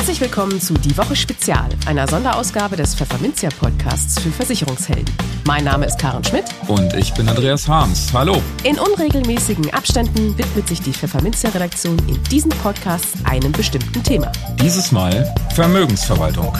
Herzlich willkommen zu Die Woche Spezial, einer Sonderausgabe des Pfefferminzia Podcasts für Versicherungshelden. Mein Name ist Karen Schmidt. Und ich bin Andreas Harms. Hallo. In unregelmäßigen Abständen widmet sich die Pfefferminzia Redaktion in diesem Podcast einem bestimmten Thema. Dieses Mal Vermögensverwaltung.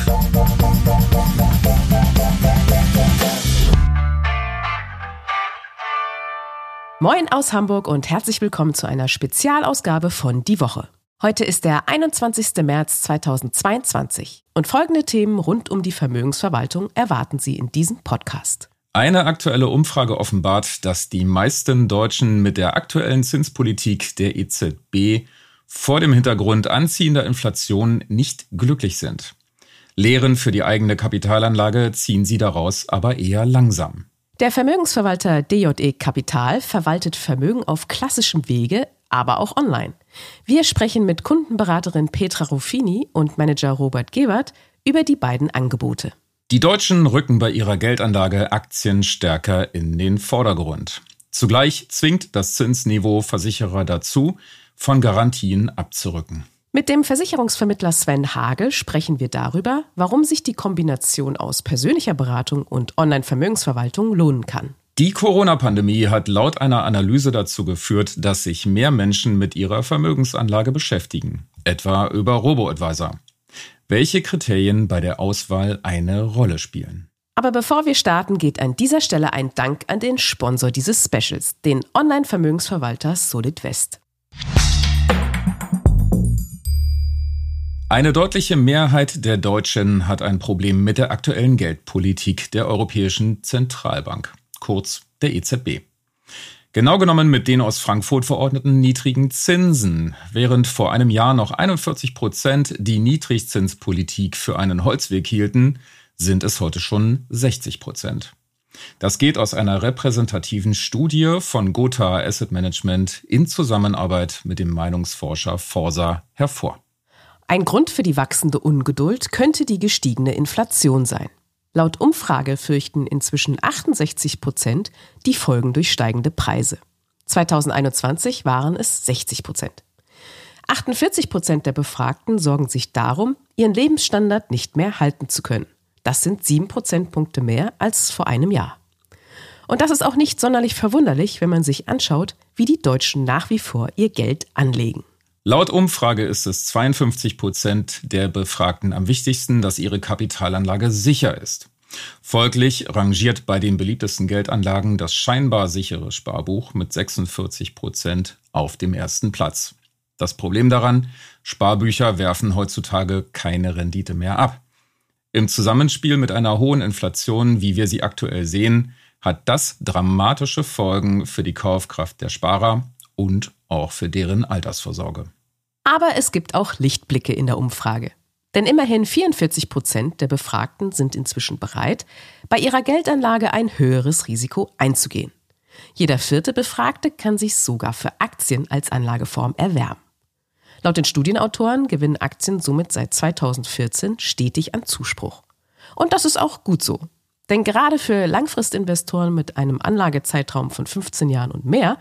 Moin aus Hamburg und herzlich willkommen zu einer Spezialausgabe von Die Woche. Heute ist der 21. März 2022 und folgende Themen rund um die Vermögensverwaltung erwarten Sie in diesem Podcast. Eine aktuelle Umfrage offenbart, dass die meisten Deutschen mit der aktuellen Zinspolitik der EZB vor dem Hintergrund anziehender Inflation nicht glücklich sind. Lehren für die eigene Kapitalanlage ziehen sie daraus aber eher langsam. Der Vermögensverwalter DJE Kapital verwaltet Vermögen auf klassischem Wege aber auch online. Wir sprechen mit Kundenberaterin Petra Ruffini und Manager Robert Gebert über die beiden Angebote. Die Deutschen rücken bei ihrer Geldanlage Aktien stärker in den Vordergrund. Zugleich zwingt das Zinsniveau Versicherer dazu, von Garantien abzurücken. Mit dem Versicherungsvermittler Sven Hagel sprechen wir darüber, warum sich die Kombination aus persönlicher Beratung und Online-Vermögensverwaltung lohnen kann. Die Corona-Pandemie hat laut einer Analyse dazu geführt, dass sich mehr Menschen mit ihrer Vermögensanlage beschäftigen, etwa über Robo-Advisor. Welche Kriterien bei der Auswahl eine Rolle spielen. Aber bevor wir starten, geht an dieser Stelle ein Dank an den Sponsor dieses Specials, den Online-Vermögensverwalter Solid West. Eine deutliche Mehrheit der Deutschen hat ein Problem mit der aktuellen Geldpolitik der Europäischen Zentralbank kurz der EZB. Genau genommen mit den aus Frankfurt verordneten niedrigen Zinsen. Während vor einem Jahr noch 41 Prozent die Niedrigzinspolitik für einen Holzweg hielten, sind es heute schon 60 Prozent. Das geht aus einer repräsentativen Studie von Gotha Asset Management in Zusammenarbeit mit dem Meinungsforscher Forsa hervor. Ein Grund für die wachsende Ungeduld könnte die gestiegene Inflation sein. Laut Umfrage fürchten inzwischen 68 Prozent die Folgen durch steigende Preise. 2021 waren es 60 Prozent. 48 Prozent der Befragten sorgen sich darum, ihren Lebensstandard nicht mehr halten zu können. Das sind sieben Prozentpunkte mehr als vor einem Jahr. Und das ist auch nicht sonderlich verwunderlich, wenn man sich anschaut, wie die Deutschen nach wie vor ihr Geld anlegen. Laut Umfrage ist es 52 Prozent der Befragten am wichtigsten, dass ihre Kapitalanlage sicher ist. Folglich rangiert bei den beliebtesten Geldanlagen das scheinbar sichere Sparbuch mit 46 Prozent auf dem ersten Platz. Das Problem daran, Sparbücher werfen heutzutage keine Rendite mehr ab. Im Zusammenspiel mit einer hohen Inflation, wie wir sie aktuell sehen, hat das dramatische Folgen für die Kaufkraft der Sparer und auch für deren Altersvorsorge. Aber es gibt auch Lichtblicke in der Umfrage. Denn immerhin 44 Prozent der Befragten sind inzwischen bereit, bei ihrer Geldanlage ein höheres Risiko einzugehen. Jeder vierte Befragte kann sich sogar für Aktien als Anlageform erwärmen. Laut den Studienautoren gewinnen Aktien somit seit 2014 stetig an Zuspruch. Und das ist auch gut so. Denn gerade für Langfristinvestoren mit einem Anlagezeitraum von 15 Jahren und mehr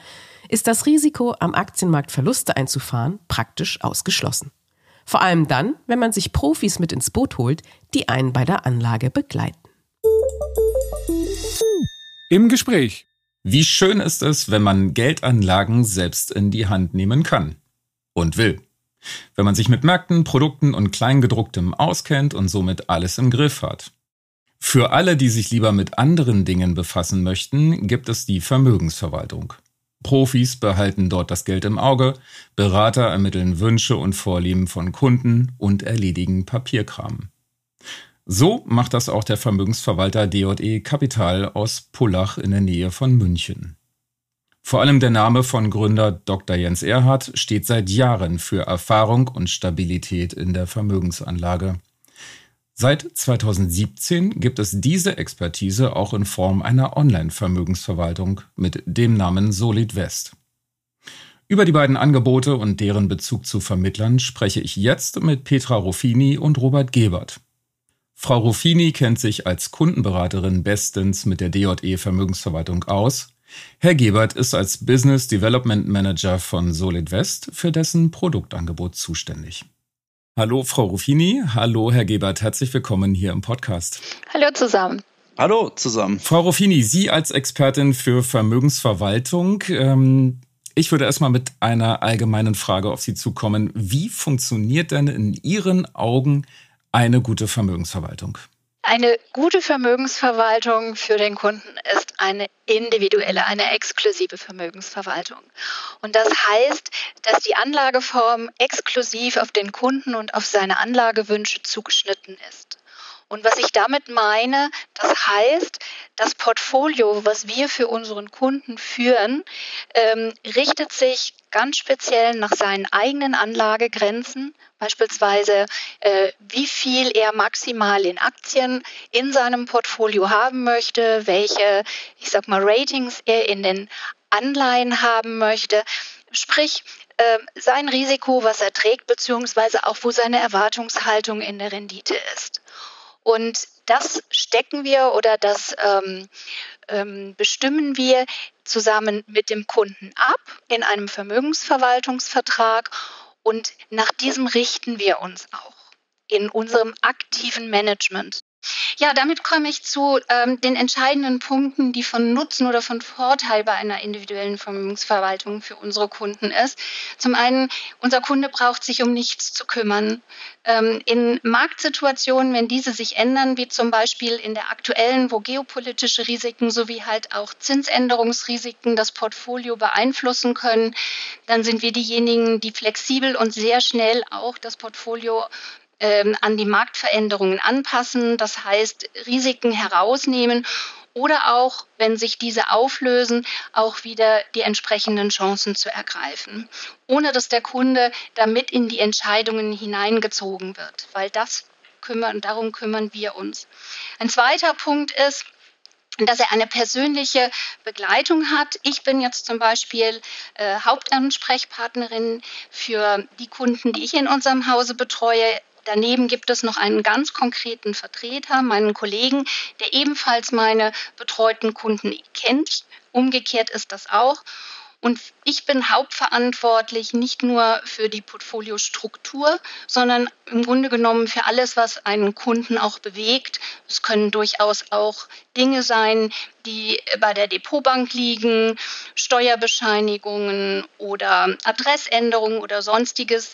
ist das Risiko, am Aktienmarkt Verluste einzufahren, praktisch ausgeschlossen. Vor allem dann, wenn man sich Profis mit ins Boot holt, die einen bei der Anlage begleiten. Im Gespräch. Wie schön ist es, wenn man Geldanlagen selbst in die Hand nehmen kann und will. Wenn man sich mit Märkten, Produkten und Kleingedrucktem auskennt und somit alles im Griff hat. Für alle, die sich lieber mit anderen Dingen befassen möchten, gibt es die Vermögensverwaltung. Profis behalten dort das Geld im Auge, Berater ermitteln Wünsche und Vorlieben von Kunden und erledigen Papierkram. So macht das auch der Vermögensverwalter DJE Kapital aus Pullach in der Nähe von München. Vor allem der Name von Gründer Dr. Jens Erhardt steht seit Jahren für Erfahrung und Stabilität in der Vermögensanlage. Seit 2017 gibt es diese Expertise auch in Form einer Online-Vermögensverwaltung mit dem Namen Solid West. Über die beiden Angebote und deren Bezug zu Vermittlern spreche ich jetzt mit Petra Ruffini und Robert Gebert. Frau Ruffini kennt sich als Kundenberaterin bestens mit der DJE Vermögensverwaltung aus. Herr Gebert ist als Business Development Manager von Solid West für dessen Produktangebot zuständig. Hallo, Frau Ruffini. Hallo, Herr Gebert. Herzlich willkommen hier im Podcast. Hallo zusammen. Hallo zusammen. Frau Ruffini, Sie als Expertin für Vermögensverwaltung. Ähm, ich würde erstmal mit einer allgemeinen Frage auf Sie zukommen. Wie funktioniert denn in Ihren Augen eine gute Vermögensverwaltung? Eine gute Vermögensverwaltung für den Kunden ist eine individuelle, eine exklusive Vermögensverwaltung. Und das heißt, dass die Anlageform exklusiv auf den Kunden und auf seine Anlagewünsche zugeschnitten ist. Und was ich damit meine, das heißt, das Portfolio, was wir für unseren Kunden führen, ähm, richtet sich ganz speziell nach seinen eigenen Anlagegrenzen, beispielsweise äh, wie viel er maximal in Aktien in seinem Portfolio haben möchte, welche, ich sag mal, Ratings er in den Anleihen haben möchte. Sprich, äh, sein Risiko, was er trägt, beziehungsweise auch wo seine Erwartungshaltung in der Rendite ist. Und das stecken wir oder das ähm, ähm, bestimmen wir zusammen mit dem Kunden ab in einem Vermögensverwaltungsvertrag und nach diesem richten wir uns auch in unserem aktiven Management. Ja, damit komme ich zu ähm, den entscheidenden Punkten, die von Nutzen oder von Vorteil bei einer individuellen Vermögensverwaltung für unsere Kunden ist. Zum einen, unser Kunde braucht sich um nichts zu kümmern. Ähm, in Marktsituationen, wenn diese sich ändern, wie zum Beispiel in der aktuellen, wo geopolitische Risiken sowie halt auch Zinsänderungsrisiken das Portfolio beeinflussen können, dann sind wir diejenigen, die flexibel und sehr schnell auch das Portfolio ähm, an die Marktveränderungen anpassen, das heißt Risiken herausnehmen oder auch, wenn sich diese auflösen, auch wieder die entsprechenden Chancen zu ergreifen, ohne dass der Kunde damit in die Entscheidungen hineingezogen wird, weil das kümmern, darum kümmern wir uns. Ein zweiter Punkt ist, dass er eine persönliche Begleitung hat. Ich bin jetzt zum Beispiel äh, Hauptansprechpartnerin für die Kunden, die ich in unserem Hause betreue. Daneben gibt es noch einen ganz konkreten Vertreter, meinen Kollegen, der ebenfalls meine betreuten Kunden kennt. Umgekehrt ist das auch. Und ich bin hauptverantwortlich nicht nur für die Portfoliostruktur, sondern im Grunde genommen für alles, was einen Kunden auch bewegt. Es können durchaus auch Dinge sein, die bei der Depotbank liegen, Steuerbescheinigungen oder Adressänderungen oder sonstiges.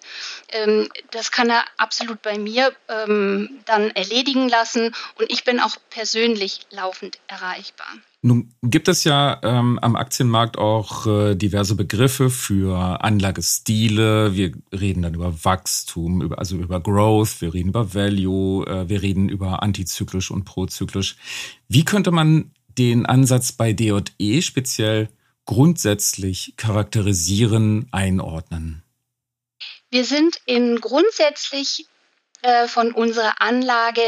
Ähm, das kann er absolut bei mir ähm, dann erledigen lassen und ich bin auch persönlich laufend erreichbar. Nun gibt es ja ähm, am Aktienmarkt auch äh, diverse Begriffe für Anlagestile. Wir reden dann über Wachstum, über, also über Growth, wir reden über Value, äh, wir reden über antizyklisch und prozyklisch. Wie könnte man den Ansatz bei D&E speziell grundsätzlich charakterisieren, einordnen? Wir sind in grundsätzlich äh, von unserer Anlage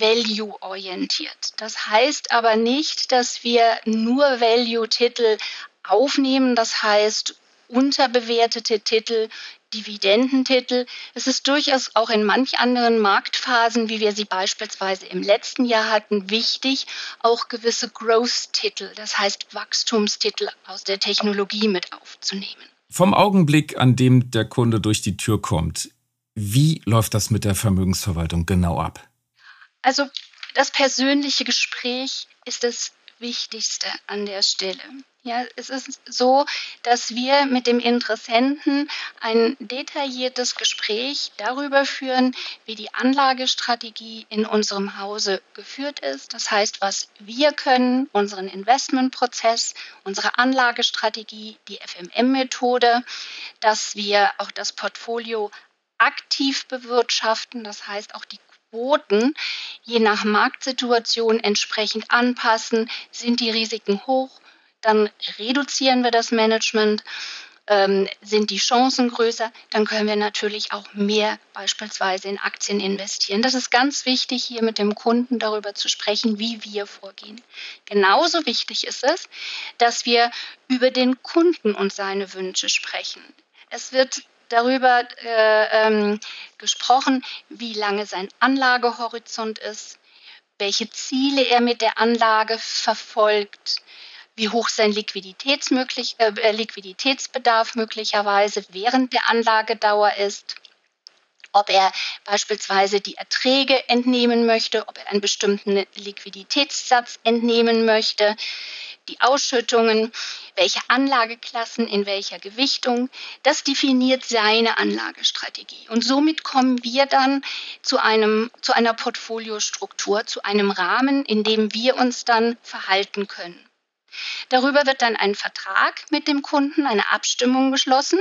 value-orientiert. Das heißt aber nicht, dass wir nur Value-Titel aufnehmen, das heißt unterbewertete Titel, Dividendentitel. Es ist durchaus auch in manch anderen Marktphasen, wie wir sie beispielsweise im letzten Jahr hatten, wichtig, auch gewisse Growth-Titel, das heißt Wachstumstitel aus der Technologie mit aufzunehmen. Vom Augenblick, an dem der Kunde durch die Tür kommt, wie läuft das mit der Vermögensverwaltung genau ab? Also das persönliche Gespräch ist das Wichtigste an der Stelle. Ja, es ist so, dass wir mit dem Interessenten ein detailliertes Gespräch darüber führen, wie die Anlagestrategie in unserem Hause geführt ist. Das heißt, was wir können, unseren Investmentprozess, unsere Anlagestrategie, die FMM-Methode, dass wir auch das Portfolio aktiv bewirtschaften, das heißt auch die Quoten je nach Marktsituation entsprechend anpassen. Sind die Risiken hoch, dann reduzieren wir das Management. Ähm, sind die Chancen größer, dann können wir natürlich auch mehr beispielsweise in Aktien investieren. Das ist ganz wichtig, hier mit dem Kunden darüber zu sprechen, wie wir vorgehen. Genauso wichtig ist es, dass wir über den Kunden und seine Wünsche sprechen. Es wird darüber äh, ähm, gesprochen, wie lange sein Anlagehorizont ist, welche Ziele er mit der Anlage verfolgt, wie hoch sein Liquiditätsmöglich, äh, Liquiditätsbedarf möglicherweise während der Anlagedauer ist ob er beispielsweise die Erträge entnehmen möchte, ob er einen bestimmten Liquiditätssatz entnehmen möchte, die Ausschüttungen, welche Anlageklassen in welcher Gewichtung. Das definiert seine Anlagestrategie. Und somit kommen wir dann zu, einem, zu einer Portfoliostruktur, zu einem Rahmen, in dem wir uns dann verhalten können. Darüber wird dann ein Vertrag mit dem Kunden, eine Abstimmung geschlossen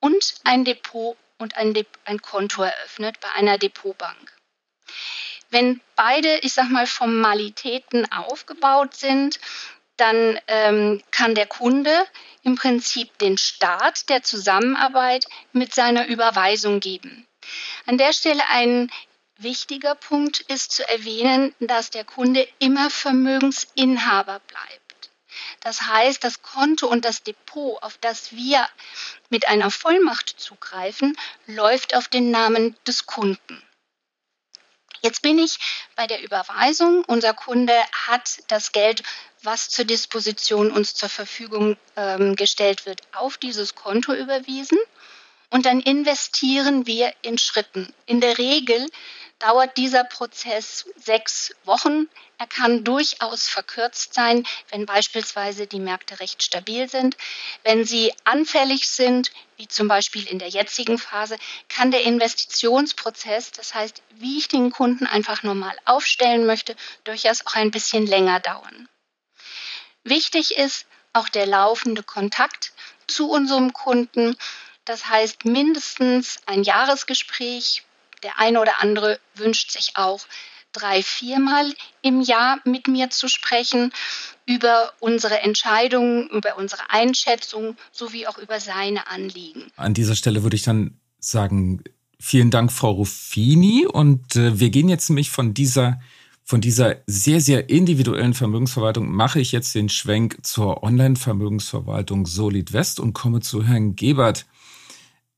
und ein Depot und ein, De ein Konto eröffnet bei einer Depotbank. Wenn beide, ich sag mal, Formalitäten aufgebaut sind, dann ähm, kann der Kunde im Prinzip den Start der Zusammenarbeit mit seiner Überweisung geben. An der Stelle ein wichtiger Punkt ist zu erwähnen, dass der Kunde immer Vermögensinhaber bleibt. Das heißt, das Konto und das Depot, auf das wir mit einer Vollmacht zugreifen, läuft auf den Namen des Kunden. Jetzt bin ich bei der Überweisung. Unser Kunde hat das Geld, was zur Disposition uns zur Verfügung ähm, gestellt wird, auf dieses Konto überwiesen. Und dann investieren wir in Schritten. In der Regel dauert dieser Prozess sechs Wochen. Er kann durchaus verkürzt sein, wenn beispielsweise die Märkte recht stabil sind. Wenn sie anfällig sind, wie zum Beispiel in der jetzigen Phase, kann der Investitionsprozess, das heißt, wie ich den Kunden einfach normal aufstellen möchte, durchaus auch ein bisschen länger dauern. Wichtig ist auch der laufende Kontakt zu unserem Kunden. Das heißt mindestens ein Jahresgespräch der eine oder andere wünscht sich auch drei, viermal im Jahr mit mir zu sprechen über unsere Entscheidungen, über unsere Einschätzung sowie auch über seine Anliegen. An dieser Stelle würde ich dann sagen, vielen Dank, Frau Ruffini. Und äh, wir gehen jetzt nämlich von dieser von dieser sehr, sehr individuellen Vermögensverwaltung mache ich jetzt den Schwenk zur Online-Vermögensverwaltung Solid West und komme zu Herrn Gebert.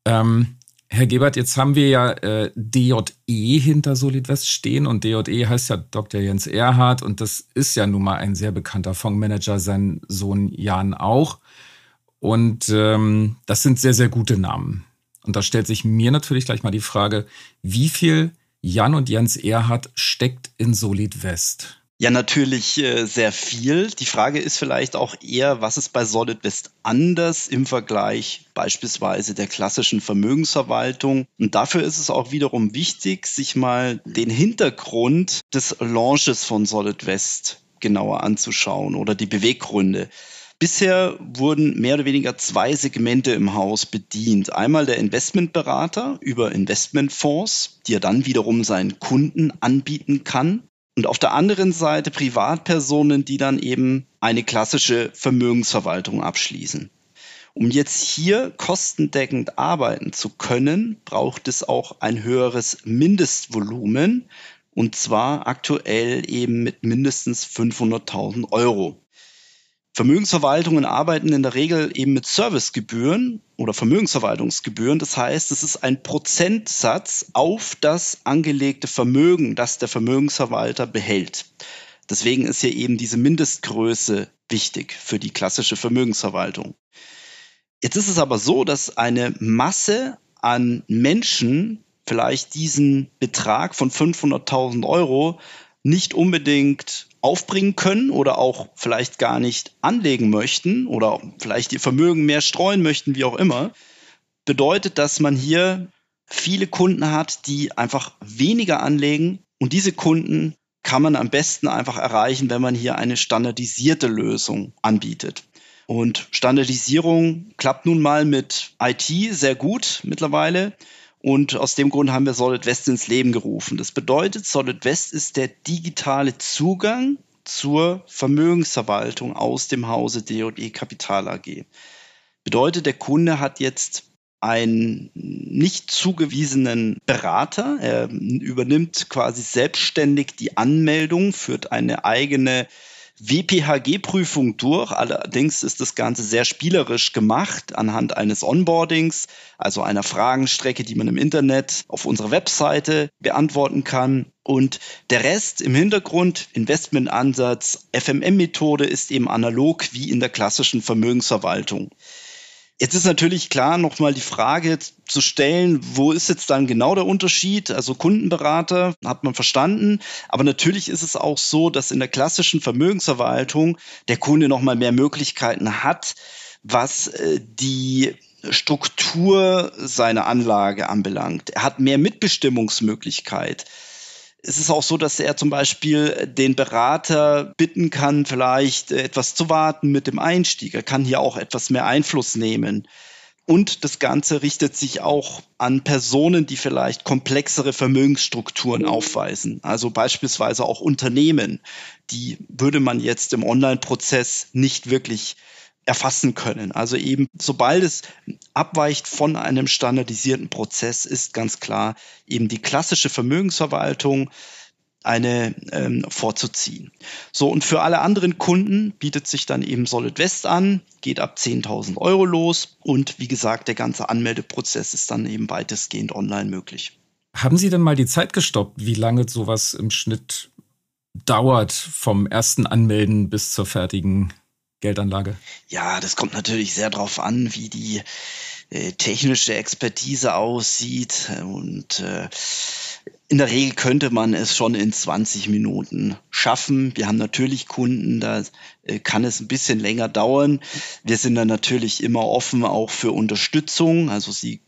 Ähm, Herr Gebert, jetzt haben wir ja äh, DJE hinter Solidwest stehen und DJE heißt ja Dr. Jens Erhardt und das ist ja nun mal ein sehr bekannter Fondsmanager, sein Sohn Jan auch. Und ähm, das sind sehr, sehr gute Namen. Und da stellt sich mir natürlich gleich mal die Frage, wie viel Jan und Jens Erhardt steckt in Solid West? Ja, natürlich äh, sehr viel. Die Frage ist vielleicht auch eher, was ist bei Solid West anders im Vergleich beispielsweise der klassischen Vermögensverwaltung? Und dafür ist es auch wiederum wichtig, sich mal den Hintergrund des Launches von Solid West genauer anzuschauen oder die Beweggründe. Bisher wurden mehr oder weniger zwei Segmente im Haus bedient. Einmal der Investmentberater über Investmentfonds, die er dann wiederum seinen Kunden anbieten kann. Und auf der anderen Seite Privatpersonen, die dann eben eine klassische Vermögensverwaltung abschließen. Um jetzt hier kostendeckend arbeiten zu können, braucht es auch ein höheres Mindestvolumen und zwar aktuell eben mit mindestens 500.000 Euro. Vermögensverwaltungen arbeiten in der Regel eben mit Servicegebühren oder Vermögensverwaltungsgebühren. Das heißt, es ist ein Prozentsatz auf das angelegte Vermögen, das der Vermögensverwalter behält. Deswegen ist hier eben diese Mindestgröße wichtig für die klassische Vermögensverwaltung. Jetzt ist es aber so, dass eine Masse an Menschen vielleicht diesen Betrag von 500.000 Euro nicht unbedingt aufbringen können oder auch vielleicht gar nicht anlegen möchten oder vielleicht ihr Vermögen mehr streuen möchten, wie auch immer, bedeutet, dass man hier viele Kunden hat, die einfach weniger anlegen und diese Kunden kann man am besten einfach erreichen, wenn man hier eine standardisierte Lösung anbietet. Und Standardisierung klappt nun mal mit IT sehr gut mittlerweile. Und aus dem Grund haben wir Solid West ins Leben gerufen. Das bedeutet, Solid West ist der digitale Zugang zur Vermögensverwaltung aus dem Hause DE Kapital AG. Bedeutet, der Kunde hat jetzt einen nicht zugewiesenen Berater. Er übernimmt quasi selbstständig die Anmeldung, führt eine eigene WPHG-Prüfung durch. Allerdings ist das Ganze sehr spielerisch gemacht anhand eines Onboardings, also einer Fragenstrecke, die man im Internet auf unserer Webseite beantworten kann. Und der Rest im Hintergrund, Investmentansatz, FMM-Methode ist eben analog wie in der klassischen Vermögensverwaltung. Jetzt ist natürlich klar, nochmal die Frage zu stellen, wo ist jetzt dann genau der Unterschied? Also Kundenberater hat man verstanden, aber natürlich ist es auch so, dass in der klassischen Vermögensverwaltung der Kunde nochmal mehr Möglichkeiten hat, was äh, die Struktur seiner Anlage anbelangt. Er hat mehr Mitbestimmungsmöglichkeit es ist auch so, dass er zum Beispiel den Berater bitten kann, vielleicht etwas zu warten mit dem Einstieg. Er kann hier auch etwas mehr Einfluss nehmen. Und das Ganze richtet sich auch an Personen, die vielleicht komplexere Vermögensstrukturen aufweisen. Also beispielsweise auch Unternehmen. Die würde man jetzt im Online-Prozess nicht wirklich erfassen können. Also eben, sobald es abweicht von einem standardisierten Prozess, ist ganz klar eben die klassische Vermögensverwaltung eine ähm, vorzuziehen. So, und für alle anderen Kunden bietet sich dann eben Solid West an, geht ab 10.000 Euro los und wie gesagt, der ganze Anmeldeprozess ist dann eben weitestgehend online möglich. Haben Sie denn mal die Zeit gestoppt, wie lange sowas im Schnitt dauert vom ersten Anmelden bis zur fertigen Geldanlage? Ja, das kommt natürlich sehr darauf an, wie die äh, technische Expertise aussieht. Und äh, in der Regel könnte man es schon in 20 Minuten schaffen. Wir haben natürlich Kunden, da äh, kann es ein bisschen länger dauern. Wir sind dann natürlich immer offen auch für Unterstützung. Also Sie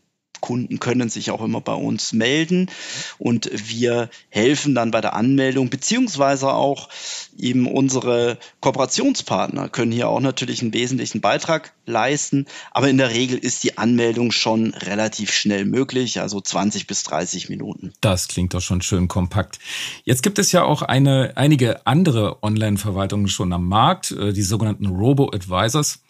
Kunden können sich auch immer bei uns melden und wir helfen dann bei der Anmeldung, beziehungsweise auch eben unsere Kooperationspartner können hier auch natürlich einen wesentlichen Beitrag leisten. Aber in der Regel ist die Anmeldung schon relativ schnell möglich, also 20 bis 30 Minuten. Das klingt doch schon schön kompakt. Jetzt gibt es ja auch eine, einige andere Online-Verwaltungen schon am Markt, äh, die sogenannten Robo-Advisors.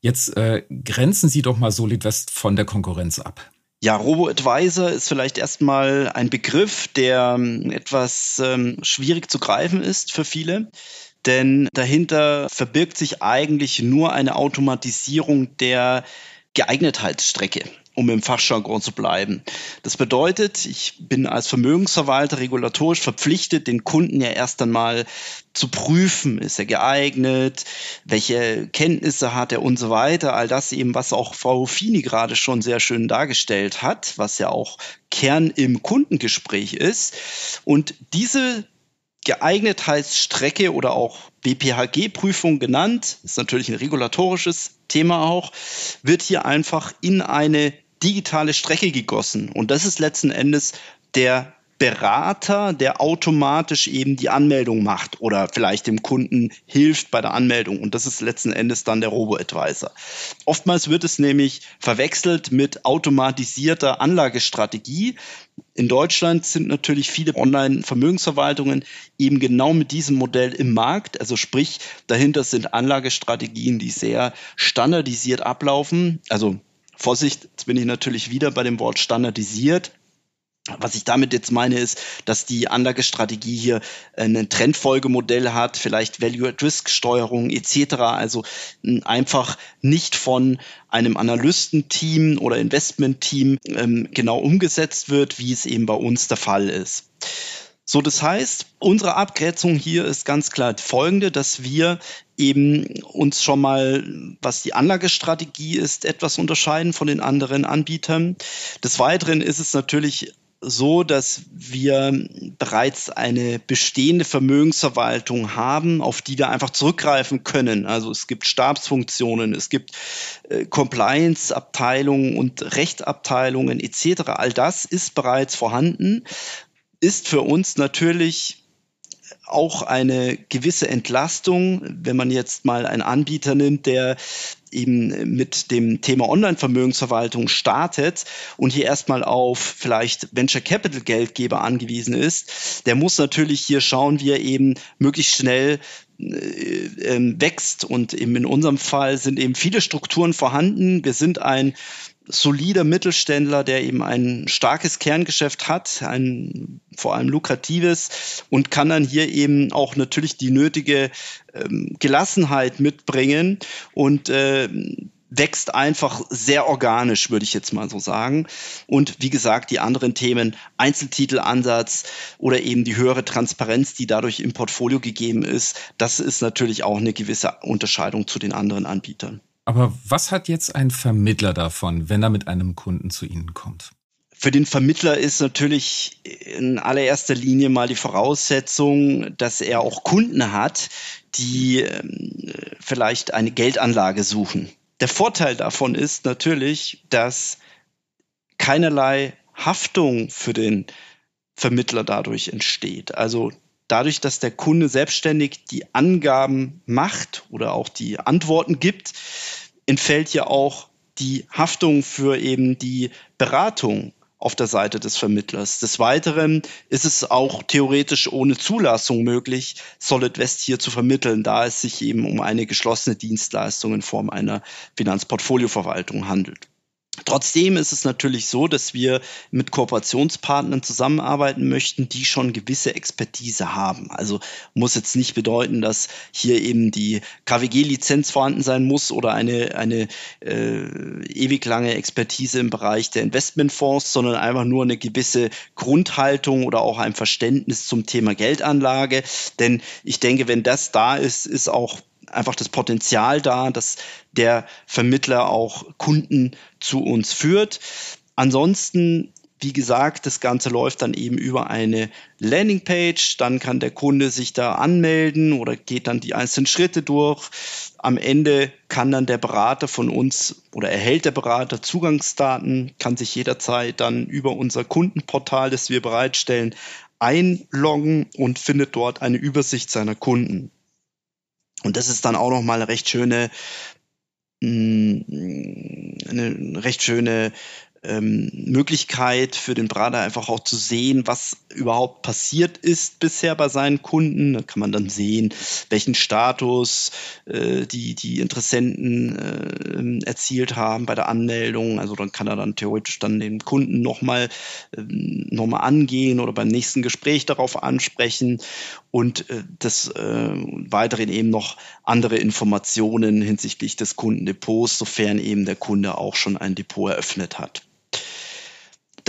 Jetzt äh, grenzen Sie doch mal SolidWest von der Konkurrenz ab. Ja, Robo-Advisor ist vielleicht erstmal ein Begriff, der ähm, etwas ähm, schwierig zu greifen ist für viele. Denn dahinter verbirgt sich eigentlich nur eine Automatisierung der Geeignetheitsstrecke um im Fachjargon zu bleiben. Das bedeutet, ich bin als Vermögensverwalter regulatorisch verpflichtet, den Kunden ja erst einmal zu prüfen, ist er geeignet, welche Kenntnisse hat er und so weiter. All das eben, was auch Frau Fini gerade schon sehr schön dargestellt hat, was ja auch Kern im Kundengespräch ist. Und diese Geeignetheitsstrecke oder auch BPHG-Prüfung genannt, ist natürlich ein regulatorisches Thema auch, wird hier einfach in eine digitale Strecke gegossen. Und das ist letzten Endes der Berater, der automatisch eben die Anmeldung macht oder vielleicht dem Kunden hilft bei der Anmeldung. Und das ist letzten Endes dann der Robo-Advisor. Oftmals wird es nämlich verwechselt mit automatisierter Anlagestrategie. In Deutschland sind natürlich viele Online-Vermögensverwaltungen eben genau mit diesem Modell im Markt. Also sprich, dahinter sind Anlagestrategien, die sehr standardisiert ablaufen. Also Vorsicht, jetzt bin ich natürlich wieder bei dem Wort standardisiert. Was ich damit jetzt meine, ist, dass die Anlagestrategie hier ein Trendfolgemodell hat, vielleicht Value-at-Risk-Steuerung etc. Also einfach nicht von einem Analystenteam oder Investmentteam ähm, genau umgesetzt wird, wie es eben bei uns der Fall ist. So, das heißt, unsere Abgrenzung hier ist ganz klar folgende, dass wir eben uns schon mal, was die Anlagestrategie ist, etwas unterscheiden von den anderen Anbietern. Des Weiteren ist es natürlich so, dass wir bereits eine bestehende Vermögensverwaltung haben, auf die wir einfach zurückgreifen können. Also es gibt Stabsfunktionen, es gibt äh, Compliance-Abteilungen und Rechtsabteilungen etc. All das ist bereits vorhanden ist für uns natürlich auch eine gewisse Entlastung, wenn man jetzt mal einen Anbieter nimmt, der eben mit dem Thema Online-Vermögensverwaltung startet und hier erstmal auf vielleicht Venture Capital Geldgeber angewiesen ist, der muss natürlich hier schauen, wie er eben möglichst schnell äh, ähm, wächst. Und eben in unserem Fall sind eben viele Strukturen vorhanden. Wir sind ein solider Mittelständler, der eben ein starkes Kerngeschäft hat, ein vor allem lukratives und kann dann hier eben auch natürlich die nötige ähm, Gelassenheit mitbringen und äh, wächst einfach sehr organisch, würde ich jetzt mal so sagen. Und wie gesagt, die anderen Themen, Einzeltitelansatz oder eben die höhere Transparenz, die dadurch im Portfolio gegeben ist, das ist natürlich auch eine gewisse Unterscheidung zu den anderen Anbietern. Aber was hat jetzt ein Vermittler davon, wenn er mit einem Kunden zu Ihnen kommt? Für den Vermittler ist natürlich in allererster Linie mal die Voraussetzung, dass er auch Kunden hat, die ähm, vielleicht eine Geldanlage suchen. Der Vorteil davon ist natürlich, dass keinerlei Haftung für den Vermittler dadurch entsteht. Also dadurch, dass der Kunde selbstständig die Angaben macht oder auch die Antworten gibt, entfällt ja auch die Haftung für eben die Beratung auf der Seite des Vermittlers. Des Weiteren ist es auch theoretisch ohne Zulassung möglich, Solid West hier zu vermitteln, da es sich eben um eine geschlossene Dienstleistung in Form einer Finanzportfolioverwaltung handelt. Trotzdem ist es natürlich so, dass wir mit Kooperationspartnern zusammenarbeiten möchten, die schon gewisse Expertise haben. Also muss jetzt nicht bedeuten, dass hier eben die KWG-Lizenz vorhanden sein muss oder eine, eine äh, ewig lange Expertise im Bereich der Investmentfonds, sondern einfach nur eine gewisse Grundhaltung oder auch ein Verständnis zum Thema Geldanlage. Denn ich denke, wenn das da ist, ist auch einfach das Potenzial da, dass der Vermittler auch Kunden zu uns führt. Ansonsten wie gesagt, das Ganze läuft dann eben über eine Landingpage. Dann kann der Kunde sich da anmelden oder geht dann die einzelnen Schritte durch. Am Ende kann dann der Berater von uns oder erhält der Berater Zugangsdaten, kann sich jederzeit dann über unser Kundenportal, das wir bereitstellen, einloggen und findet dort eine Übersicht seiner Kunden. Und das ist dann auch noch mal eine recht schöne, mm, eine recht schöne ähm, Möglichkeit für den Berater einfach auch zu sehen, was überhaupt passiert ist bisher bei seinen Kunden. Da kann man dann sehen, welchen Status äh, die, die Interessenten äh, erzielt haben bei der Anmeldung. Also dann kann er dann theoretisch dann den Kunden nochmal äh, noch angehen oder beim nächsten Gespräch darauf ansprechen und äh, des äh, Weiteren eben noch andere Informationen hinsichtlich des Kundendepots, sofern eben der Kunde auch schon ein Depot eröffnet hat.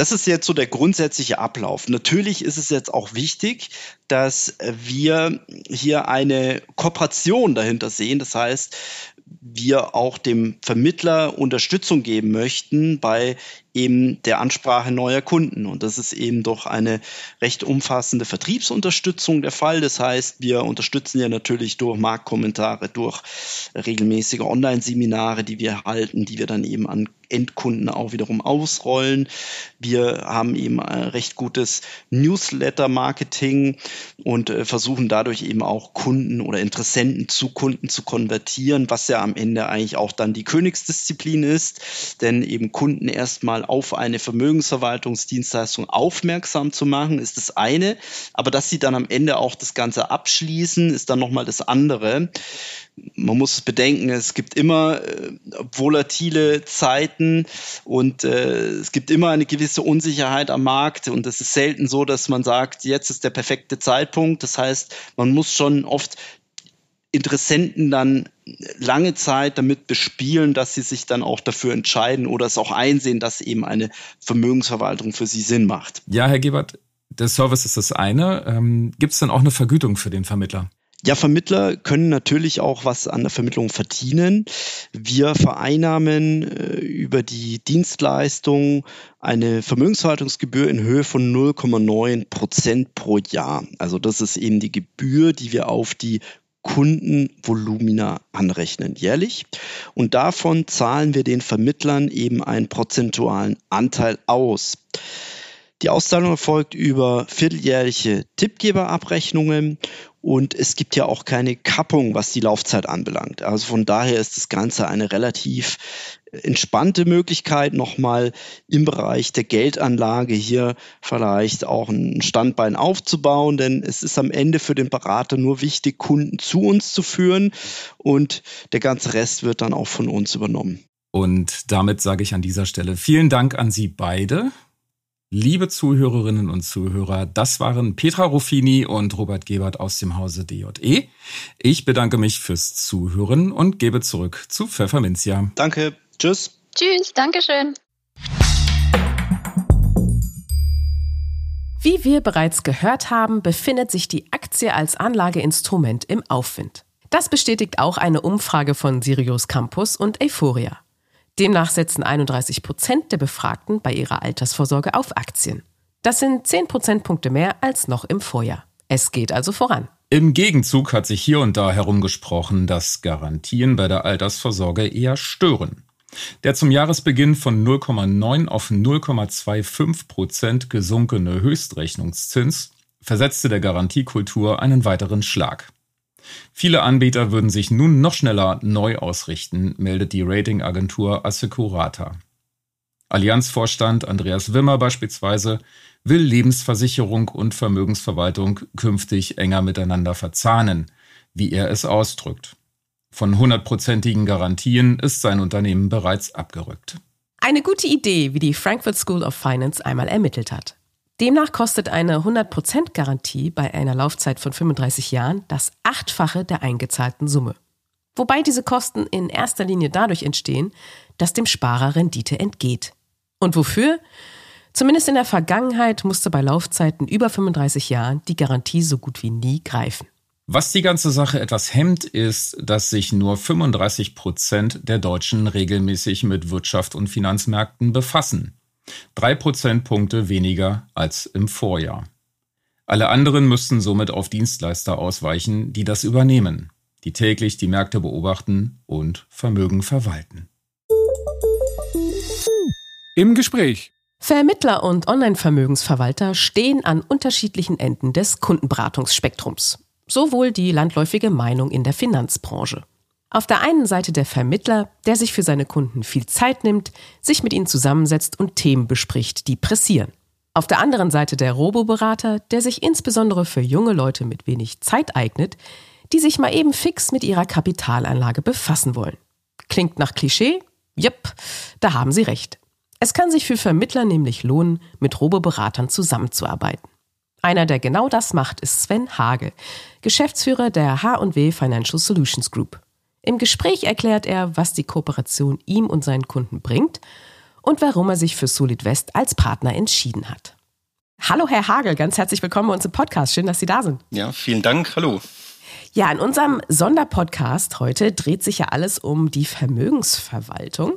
Das ist jetzt so der grundsätzliche Ablauf. Natürlich ist es jetzt auch wichtig, dass wir hier eine Kooperation dahinter sehen. Das heißt, wir auch dem Vermittler Unterstützung geben möchten bei eben der Ansprache neuer Kunden. Und das ist eben doch eine recht umfassende Vertriebsunterstützung der Fall. Das heißt, wir unterstützen ja natürlich durch Marktkommentare, durch regelmäßige Online-Seminare, die wir halten, die wir dann eben an Endkunden auch wiederum ausrollen. Wir haben eben ein recht gutes Newsletter-Marketing und äh, versuchen dadurch eben auch Kunden oder Interessenten zu Kunden zu konvertieren, was ja am Ende eigentlich auch dann die Königsdisziplin ist, denn eben Kunden erstmal auf eine Vermögensverwaltungsdienstleistung aufmerksam zu machen, ist das eine, aber dass sie dann am Ende auch das Ganze abschließen, ist dann nochmal das andere man muss bedenken, es gibt immer äh, volatile Zeiten und äh, es gibt immer eine gewisse Unsicherheit am Markt und es ist selten so, dass man sagt, jetzt ist der perfekte Zeitpunkt. Das heißt, man muss schon oft Interessenten dann lange Zeit damit bespielen, dass sie sich dann auch dafür entscheiden oder es auch einsehen, dass eben eine Vermögensverwaltung für sie Sinn macht. Ja, Herr Gebert, der Service ist das eine. Ähm, Gibt es dann auch eine Vergütung für den Vermittler? Ja, Vermittler können natürlich auch was an der Vermittlung verdienen. Wir vereinnahmen äh, über die Dienstleistung eine Vermögensverwaltungsgebühr in Höhe von 0,9 Prozent pro Jahr. Also das ist eben die Gebühr, die wir auf die Kundenvolumina anrechnen jährlich. Und davon zahlen wir den Vermittlern eben einen prozentualen Anteil aus. Die Auszahlung erfolgt über vierteljährliche Tippgeberabrechnungen und es gibt ja auch keine Kappung, was die Laufzeit anbelangt. Also von daher ist das Ganze eine relativ entspannte Möglichkeit, nochmal im Bereich der Geldanlage hier vielleicht auch ein Standbein aufzubauen, denn es ist am Ende für den Berater nur wichtig, Kunden zu uns zu führen und der ganze Rest wird dann auch von uns übernommen. Und damit sage ich an dieser Stelle vielen Dank an Sie beide. Liebe Zuhörerinnen und Zuhörer, das waren Petra Ruffini und Robert Gebert aus dem Hause DJE. Ich bedanke mich fürs Zuhören und gebe zurück zu Pfefferminzia. Danke. Tschüss. Tschüss. Dankeschön. Wie wir bereits gehört haben, befindet sich die Aktie als Anlageinstrument im Aufwind. Das bestätigt auch eine Umfrage von Sirius Campus und Euphoria. Demnach setzen 31 Prozent der Befragten bei ihrer Altersvorsorge auf Aktien. Das sind 10 Prozentpunkte mehr als noch im Vorjahr. Es geht also voran. Im Gegenzug hat sich hier und da herumgesprochen, dass Garantien bei der Altersvorsorge eher stören. Der zum Jahresbeginn von 0,9 auf 0,25 Prozent gesunkene Höchstrechnungszins versetzte der Garantiekultur einen weiteren Schlag. Viele Anbieter würden sich nun noch schneller neu ausrichten, meldet die Ratingagentur Assecurata. Allianzvorstand Andreas Wimmer beispielsweise will Lebensversicherung und Vermögensverwaltung künftig enger miteinander verzahnen, wie er es ausdrückt. Von hundertprozentigen Garantien ist sein Unternehmen bereits abgerückt. Eine gute Idee, wie die Frankfurt School of Finance einmal ermittelt hat. Demnach kostet eine 100% Garantie bei einer Laufzeit von 35 Jahren das Achtfache der eingezahlten Summe. Wobei diese Kosten in erster Linie dadurch entstehen, dass dem Sparer Rendite entgeht. Und wofür? Zumindest in der Vergangenheit musste bei Laufzeiten über 35 Jahren die Garantie so gut wie nie greifen. Was die ganze Sache etwas hemmt, ist, dass sich nur 35 Prozent der Deutschen regelmäßig mit Wirtschaft und Finanzmärkten befassen. Drei Prozentpunkte weniger als im Vorjahr. Alle anderen müssten somit auf Dienstleister ausweichen, die das übernehmen, die täglich die Märkte beobachten und Vermögen verwalten. Im Gespräch. Vermittler und Online-Vermögensverwalter stehen an unterschiedlichen Enden des Kundenberatungsspektrums. So wohl die landläufige Meinung in der Finanzbranche. Auf der einen Seite der Vermittler, der sich für seine Kunden viel Zeit nimmt, sich mit ihnen zusammensetzt und Themen bespricht, die pressieren. Auf der anderen Seite der Roboberater, der sich insbesondere für junge Leute mit wenig Zeit eignet, die sich mal eben fix mit ihrer Kapitalanlage befassen wollen. Klingt nach Klischee? Jep, da haben Sie recht. Es kann sich für Vermittler nämlich lohnen, mit Roboberatern zusammenzuarbeiten. Einer, der genau das macht, ist Sven Hage, Geschäftsführer der H&W Financial Solutions Group. Im Gespräch erklärt er, was die Kooperation ihm und seinen Kunden bringt und warum er sich für Solid West als Partner entschieden hat. Hallo Herr Hagel, ganz herzlich willkommen bei uns im Podcast. Schön, dass Sie da sind. Ja, vielen Dank. Hallo. Ja, in unserem Sonderpodcast heute dreht sich ja alles um die Vermögensverwaltung.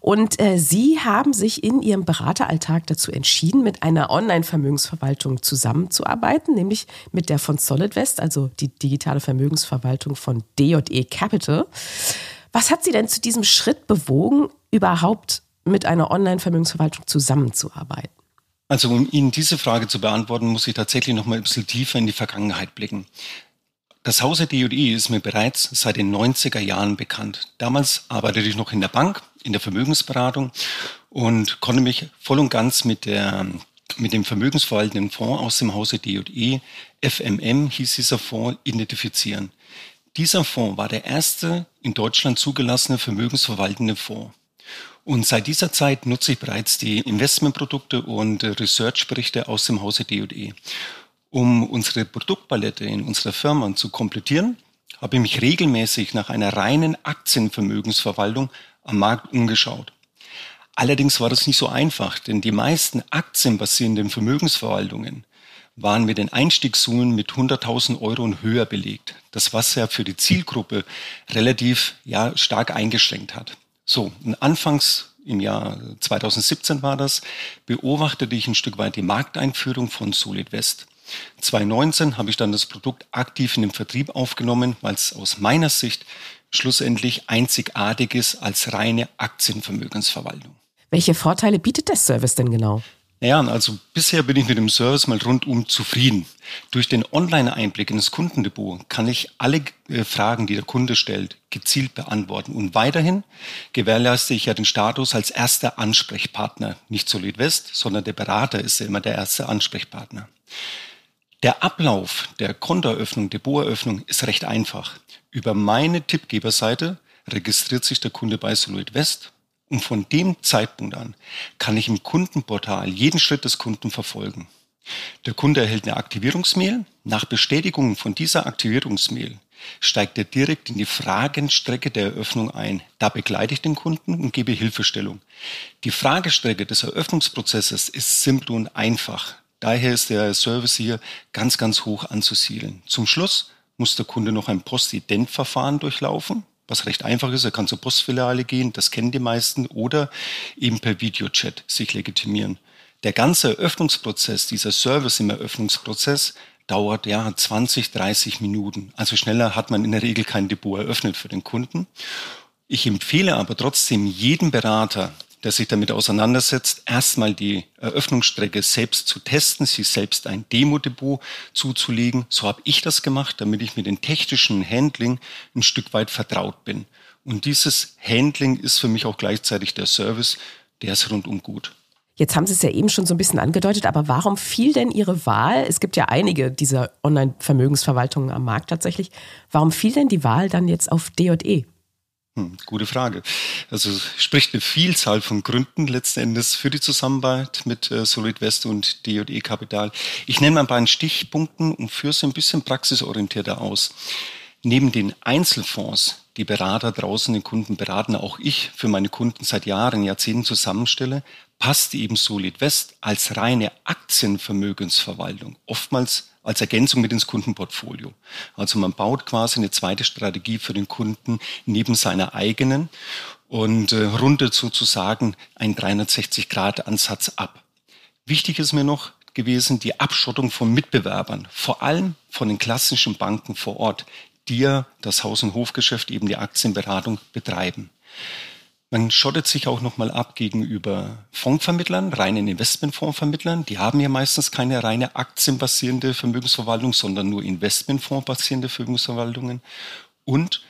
Und äh, Sie haben sich in Ihrem Berateralltag dazu entschieden, mit einer Online-Vermögensverwaltung zusammenzuarbeiten, nämlich mit der von SolidWest, also die digitale Vermögensverwaltung von DJE Capital. Was hat Sie denn zu diesem Schritt bewogen, überhaupt mit einer Online-Vermögensverwaltung zusammenzuarbeiten? Also um Ihnen diese Frage zu beantworten, muss ich tatsächlich noch mal ein bisschen tiefer in die Vergangenheit blicken. Das Hause DJI ist mir bereits seit den 90er Jahren bekannt. Damals arbeitete ich noch in der Bank, in der Vermögensberatung und konnte mich voll und ganz mit, der, mit dem vermögensverwaltenden Fonds aus dem Hause DJI, FMM hieß dieser Fonds, identifizieren. Dieser Fonds war der erste in Deutschland zugelassene vermögensverwaltende Fonds. Und seit dieser Zeit nutze ich bereits die Investmentprodukte und Researchberichte aus dem Hause DJI. Um unsere Produktpalette in unserer Firma zu komplettieren, habe ich mich regelmäßig nach einer reinen Aktienvermögensverwaltung am Markt umgeschaut. Allerdings war das nicht so einfach, denn die meisten aktienbasierenden Vermögensverwaltungen waren mit den Einstiegssummen mit 100.000 Euro und höher belegt. Das was ja für die Zielgruppe relativ ja, stark eingeschränkt hat. So, anfangs im Jahr 2017 war das, beobachtete ich ein Stück weit die Markteinführung von Solid West. 2019 habe ich dann das Produkt aktiv in den Vertrieb aufgenommen, weil es aus meiner Sicht schlussendlich einzigartig ist als reine Aktienvermögensverwaltung. Welche Vorteile bietet der Service denn genau? Naja, also bisher bin ich mit dem Service mal rundum zufrieden. Durch den Online-Einblick in das Kundendepot kann ich alle äh, Fragen, die der Kunde stellt, gezielt beantworten. Und weiterhin gewährleiste ich ja den Status als erster Ansprechpartner. Nicht Solid West, sondern der Berater ist ja immer der erste Ansprechpartner. Der Ablauf der Kontoeröffnung, Depoteröffnung ist recht einfach. Über meine Tippgeberseite registriert sich der Kunde bei Solid West und von dem Zeitpunkt an kann ich im Kundenportal jeden Schritt des Kunden verfolgen. Der Kunde erhält eine Aktivierungsmail. Nach Bestätigung von dieser Aktivierungsmail steigt er direkt in die Fragenstrecke der Eröffnung ein. Da begleite ich den Kunden und gebe Hilfestellung. Die Fragestrecke des Eröffnungsprozesses ist simpel und einfach. Daher ist der Service hier ganz, ganz hoch anzusiedeln. Zum Schluss muss der Kunde noch ein Postident-Verfahren durchlaufen, was recht einfach ist. Er kann zur Postfiliale gehen, das kennen die meisten, oder eben per Videochat sich legitimieren. Der ganze Eröffnungsprozess, dieser Service im Eröffnungsprozess, dauert ja 20, 30 Minuten. Also schneller hat man in der Regel kein Depot eröffnet für den Kunden. Ich empfehle aber trotzdem jedem Berater, der sich damit auseinandersetzt, erstmal die Eröffnungsstrecke selbst zu testen, sich selbst ein Demo-Depot zuzulegen. So habe ich das gemacht, damit ich mit dem technischen Handling ein Stück weit vertraut bin. Und dieses Handling ist für mich auch gleichzeitig der Service, der ist rundum gut. Jetzt haben Sie es ja eben schon so ein bisschen angedeutet, aber warum fiel denn Ihre Wahl? Es gibt ja einige dieser Online-Vermögensverwaltungen am Markt tatsächlich. Warum fiel denn die Wahl dann jetzt auf D&E? Hm, gute Frage. Also spricht eine Vielzahl von Gründen letzten Endes für die Zusammenarbeit mit äh, Solid West und D&E Kapital. Ich nenne mal ein paar Stichpunkten und führe sie ein bisschen praxisorientierter aus. Neben den Einzelfonds, die Berater draußen den Kunden beraten, auch ich für meine Kunden seit Jahren, Jahrzehnten zusammenstelle, passt eben Solid West als reine Aktienvermögensverwaltung oftmals als Ergänzung mit ins Kundenportfolio. Also man baut quasi eine zweite Strategie für den Kunden neben seiner eigenen und äh, rundet sozusagen einen 360-Grad-Ansatz ab. Wichtig ist mir noch gewesen die Abschottung von Mitbewerbern, vor allem von den klassischen Banken vor Ort, die ja das Haus- und Hofgeschäft, eben die Aktienberatung betreiben. Man schottet sich auch nochmal ab gegenüber Fondsvermittlern, reinen Investmentfondsvermittlern. Die haben ja meistens keine reine aktienbasierende Vermögensverwaltung, sondern nur Investmentfondsbasierende Vermögensverwaltungen. Und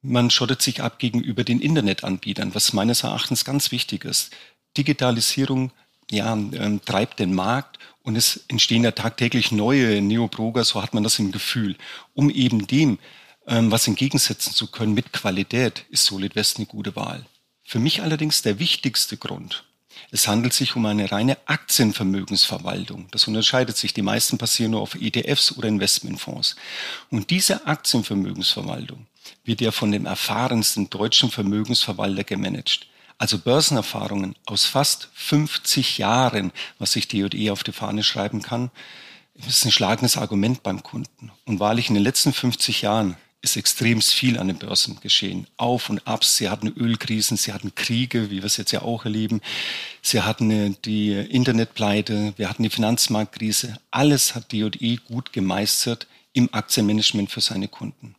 man schottet sich ab gegenüber den Internetanbietern, was meines Erachtens ganz wichtig ist. Digitalisierung ja, ähm, treibt den Markt und es entstehen ja tagtäglich neue Neobroker, so hat man das im Gefühl. Um eben dem ähm, was entgegensetzen zu können mit Qualität, ist Solid West eine gute Wahl. Für mich allerdings der wichtigste Grund. Es handelt sich um eine reine Aktienvermögensverwaltung. Das unterscheidet sich. Die meisten passieren nur auf ETFs oder Investmentfonds. Und diese Aktienvermögensverwaltung wird ja von dem erfahrensten deutschen Vermögensverwalter gemanagt. Also Börsenerfahrungen aus fast 50 Jahren, was sich DE auf die Fahne schreiben kann, ist ein schlagendes Argument beim Kunden. Und wahrlich in den letzten 50 Jahren ist extrem viel an den Börsen geschehen. Auf und ab. Sie hatten Ölkrisen, sie hatten Kriege, wie wir es jetzt ja auch erleben. Sie hatten äh, die Internetpleite, wir hatten die Finanzmarktkrise. Alles hat DE gut gemeistert im Aktienmanagement für seine Kunden.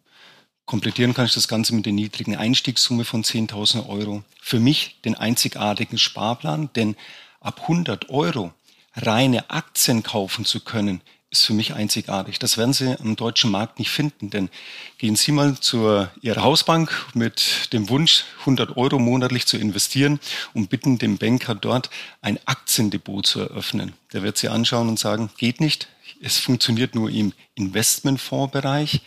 Komplettieren kann ich das Ganze mit der niedrigen Einstiegssumme von 10.000 Euro. Für mich den einzigartigen Sparplan, denn ab 100 Euro reine Aktien kaufen zu können, ist für mich einzigartig. Das werden Sie am deutschen Markt nicht finden, denn gehen Sie mal zu Ihrer Hausbank mit dem Wunsch, 100 Euro monatlich zu investieren und bitten den Banker dort ein Aktiendepot zu eröffnen. Der wird Sie anschauen und sagen, geht nicht. Es funktioniert nur im Investmentfondsbereich.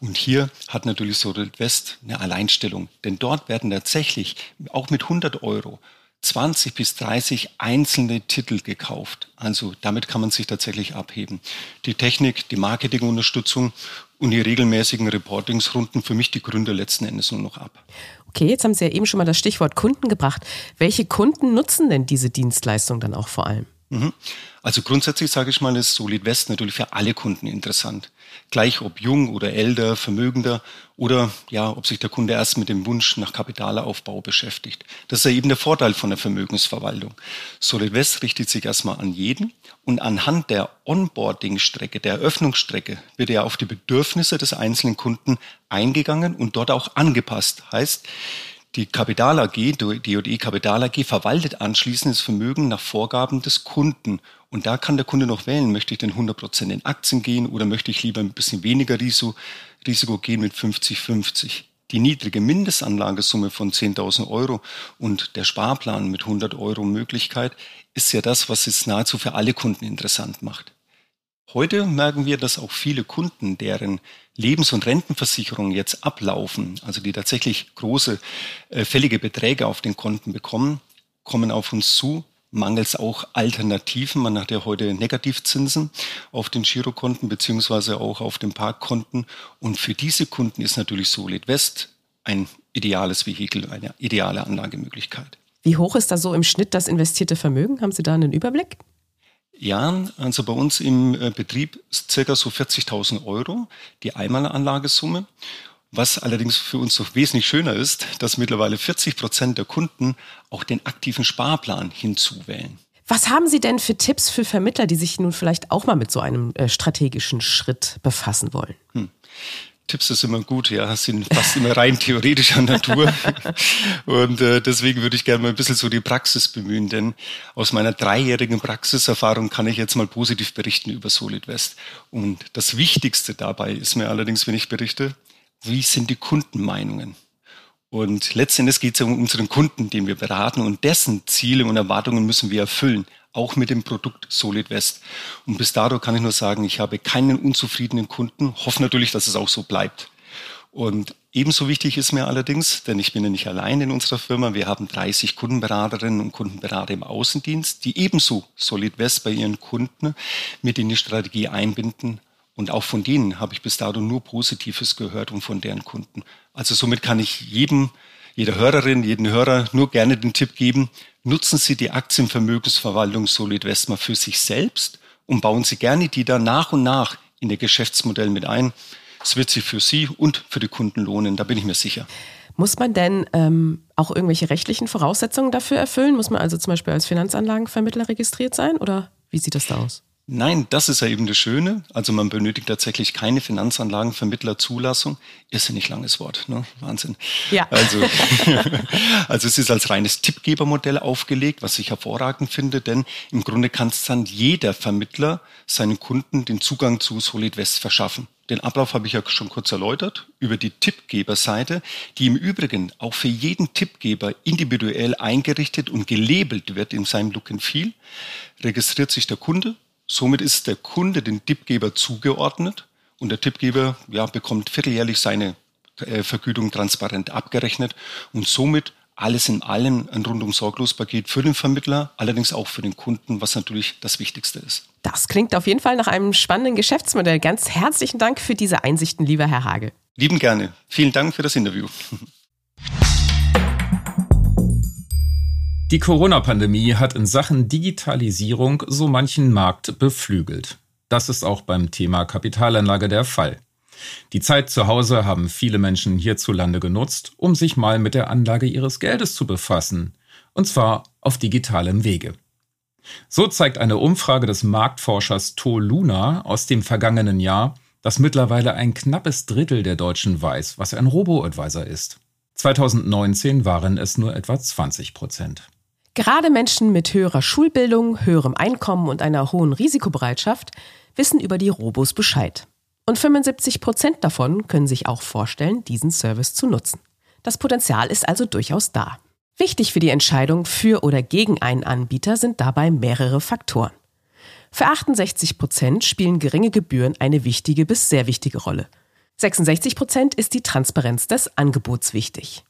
Und hier hat natürlich Solid West eine Alleinstellung. Denn dort werden tatsächlich auch mit 100 Euro 20 bis 30 einzelne Titel gekauft. Also damit kann man sich tatsächlich abheben. Die Technik, die Marketingunterstützung und die regelmäßigen Reportingsrunden für mich die Gründe letzten Endes nur noch ab. Okay, jetzt haben Sie ja eben schon mal das Stichwort Kunden gebracht. Welche Kunden nutzen denn diese Dienstleistung dann auch vor allem? Mhm. Also grundsätzlich sage ich mal, ist Solid West natürlich für alle Kunden interessant. Gleich ob jung oder älter, vermögender oder ja, ob sich der Kunde erst mit dem Wunsch nach Kapitalaufbau beschäftigt. Das ist ja eben der Vorteil von der Vermögensverwaltung. Solid West richtet sich erstmal an jeden und anhand der Onboarding-Strecke, der Eröffnungsstrecke, wird ja auf die Bedürfnisse des einzelnen Kunden eingegangen und dort auch angepasst. Heißt, die Kapital AG, die DOE Kapital AG verwaltet anschließend das Vermögen nach Vorgaben des Kunden. Und da kann der Kunde noch wählen, möchte ich denn 100% in Aktien gehen oder möchte ich lieber ein bisschen weniger Risiko, Risiko gehen mit 50-50. Die niedrige Mindestanlagesumme von 10.000 Euro und der Sparplan mit 100 Euro Möglichkeit ist ja das, was es nahezu für alle Kunden interessant macht. Heute merken wir, dass auch viele Kunden, deren Lebens- und Rentenversicherungen jetzt ablaufen, also die tatsächlich große äh, fällige Beträge auf den Konten bekommen, kommen auf uns zu, mangels auch Alternativen. Man hat ja heute Negativzinsen auf den Girokonten beziehungsweise auch auf den Parkkonten. Und für diese Kunden ist natürlich Solid West ein ideales Vehikel, eine ideale Anlagemöglichkeit. Wie hoch ist da so im Schnitt das investierte Vermögen? Haben Sie da einen Überblick? Ja, also bei uns im äh, Betrieb circa so 40.000 Euro, die Einmalanlagesumme. Was allerdings für uns noch wesentlich schöner ist, dass mittlerweile 40 Prozent der Kunden auch den aktiven Sparplan hinzuwählen. Was haben Sie denn für Tipps für Vermittler, die sich nun vielleicht auch mal mit so einem äh, strategischen Schritt befassen wollen? Hm. Tipps ist immer gut, ja, sind fast immer rein theoretischer Natur. Und äh, deswegen würde ich gerne mal ein bisschen so die Praxis bemühen, denn aus meiner dreijährigen Praxiserfahrung kann ich jetzt mal positiv berichten über Solid West. Und das Wichtigste dabei ist mir allerdings, wenn ich berichte, wie sind die Kundenmeinungen? Und letztendlich geht es ja um unseren Kunden, den wir beraten und dessen Ziele und Erwartungen müssen wir erfüllen, auch mit dem Produkt Solid West. Und bis dato kann ich nur sagen, ich habe keinen unzufriedenen Kunden, hoffe natürlich, dass es auch so bleibt. Und ebenso wichtig ist mir allerdings, denn ich bin ja nicht allein in unserer Firma, wir haben 30 Kundenberaterinnen und Kundenberater im Außendienst, die ebenso Solid West bei ihren Kunden mit in die Strategie einbinden, und auch von denen habe ich bis dato nur Positives gehört und von deren Kunden. Also somit kann ich jedem, jeder Hörerin, jeden Hörer nur gerne den Tipp geben, nutzen Sie die Aktienvermögensverwaltung Solid Westma für sich selbst und bauen Sie gerne die dann nach und nach in Ihr Geschäftsmodell mit ein. Es wird sich für Sie und für die Kunden lohnen, da bin ich mir sicher. Muss man denn ähm, auch irgendwelche rechtlichen Voraussetzungen dafür erfüllen? Muss man also zum Beispiel als Finanzanlagenvermittler registriert sein oder wie sieht das da aus? Nein, das ist ja eben das Schöne. Also man benötigt tatsächlich keine Finanzanlagenvermittlerzulassung. Irrsinnig langes Wort, ne? Wahnsinn. Ja. Also, also es ist als reines Tippgebermodell aufgelegt, was ich hervorragend finde, denn im Grunde kann es dann jeder Vermittler seinen Kunden den Zugang zu Solid West verschaffen. Den Ablauf habe ich ja schon kurz erläutert über die Tippgeberseite, die im Übrigen auch für jeden Tippgeber individuell eingerichtet und gelabelt wird in seinem Look and Feel. Registriert sich der Kunde, Somit ist der Kunde den Tippgeber zugeordnet und der Tippgeber ja, bekommt vierteljährlich seine äh, Vergütung transparent abgerechnet und somit alles in allem ein rundum sorglos Paket für den Vermittler, allerdings auch für den Kunden, was natürlich das Wichtigste ist. Das klingt auf jeden Fall nach einem spannenden Geschäftsmodell. Ganz herzlichen Dank für diese Einsichten, lieber Herr Hage. Lieben gerne. Vielen Dank für das Interview. Die Corona-Pandemie hat in Sachen Digitalisierung so manchen Markt beflügelt. Das ist auch beim Thema Kapitalanlage der Fall. Die Zeit zu Hause haben viele Menschen hierzulande genutzt, um sich mal mit der Anlage ihres Geldes zu befassen. Und zwar auf digitalem Wege. So zeigt eine Umfrage des Marktforschers To Luna aus dem vergangenen Jahr, dass mittlerweile ein knappes Drittel der Deutschen weiß, was ein Robo-Advisor ist. 2019 waren es nur etwa 20 Prozent. Gerade Menschen mit höherer Schulbildung, höherem Einkommen und einer hohen Risikobereitschaft wissen über die Robos Bescheid. Und 75 Prozent davon können sich auch vorstellen, diesen Service zu nutzen. Das Potenzial ist also durchaus da. Wichtig für die Entscheidung für oder gegen einen Anbieter sind dabei mehrere Faktoren. Für 68 Prozent spielen geringe Gebühren eine wichtige bis sehr wichtige Rolle. 66 Prozent ist die Transparenz des Angebots wichtig.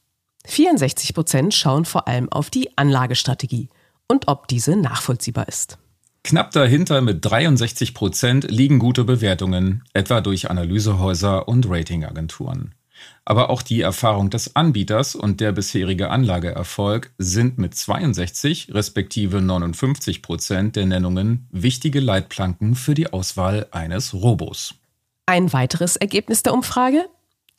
64 Prozent schauen vor allem auf die Anlagestrategie und ob diese nachvollziehbar ist. Knapp dahinter mit 63 Prozent liegen gute Bewertungen, etwa durch Analysehäuser und Ratingagenturen. Aber auch die Erfahrung des Anbieters und der bisherige Anlageerfolg sind mit 62 respektive 59 Prozent der Nennungen wichtige Leitplanken für die Auswahl eines Robos. Ein weiteres Ergebnis der Umfrage?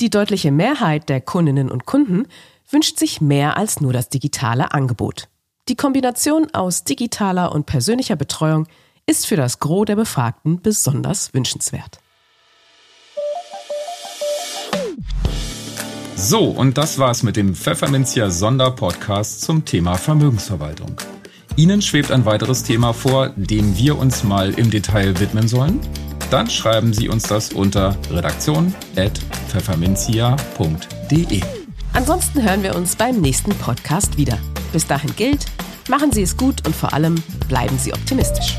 Die deutliche Mehrheit der Kundinnen und Kunden wünscht sich mehr als nur das digitale Angebot. Die Kombination aus digitaler und persönlicher Betreuung ist für das Gros der Befragten besonders wünschenswert. So, und das war's mit dem Pfefferminzia Sonderpodcast zum Thema Vermögensverwaltung. Ihnen schwebt ein weiteres Thema vor, dem wir uns mal im Detail widmen sollen? Dann schreiben Sie uns das unter redaktion.pfefferminzia.de. Ansonsten hören wir uns beim nächsten Podcast wieder. Bis dahin gilt, machen Sie es gut und vor allem bleiben Sie optimistisch.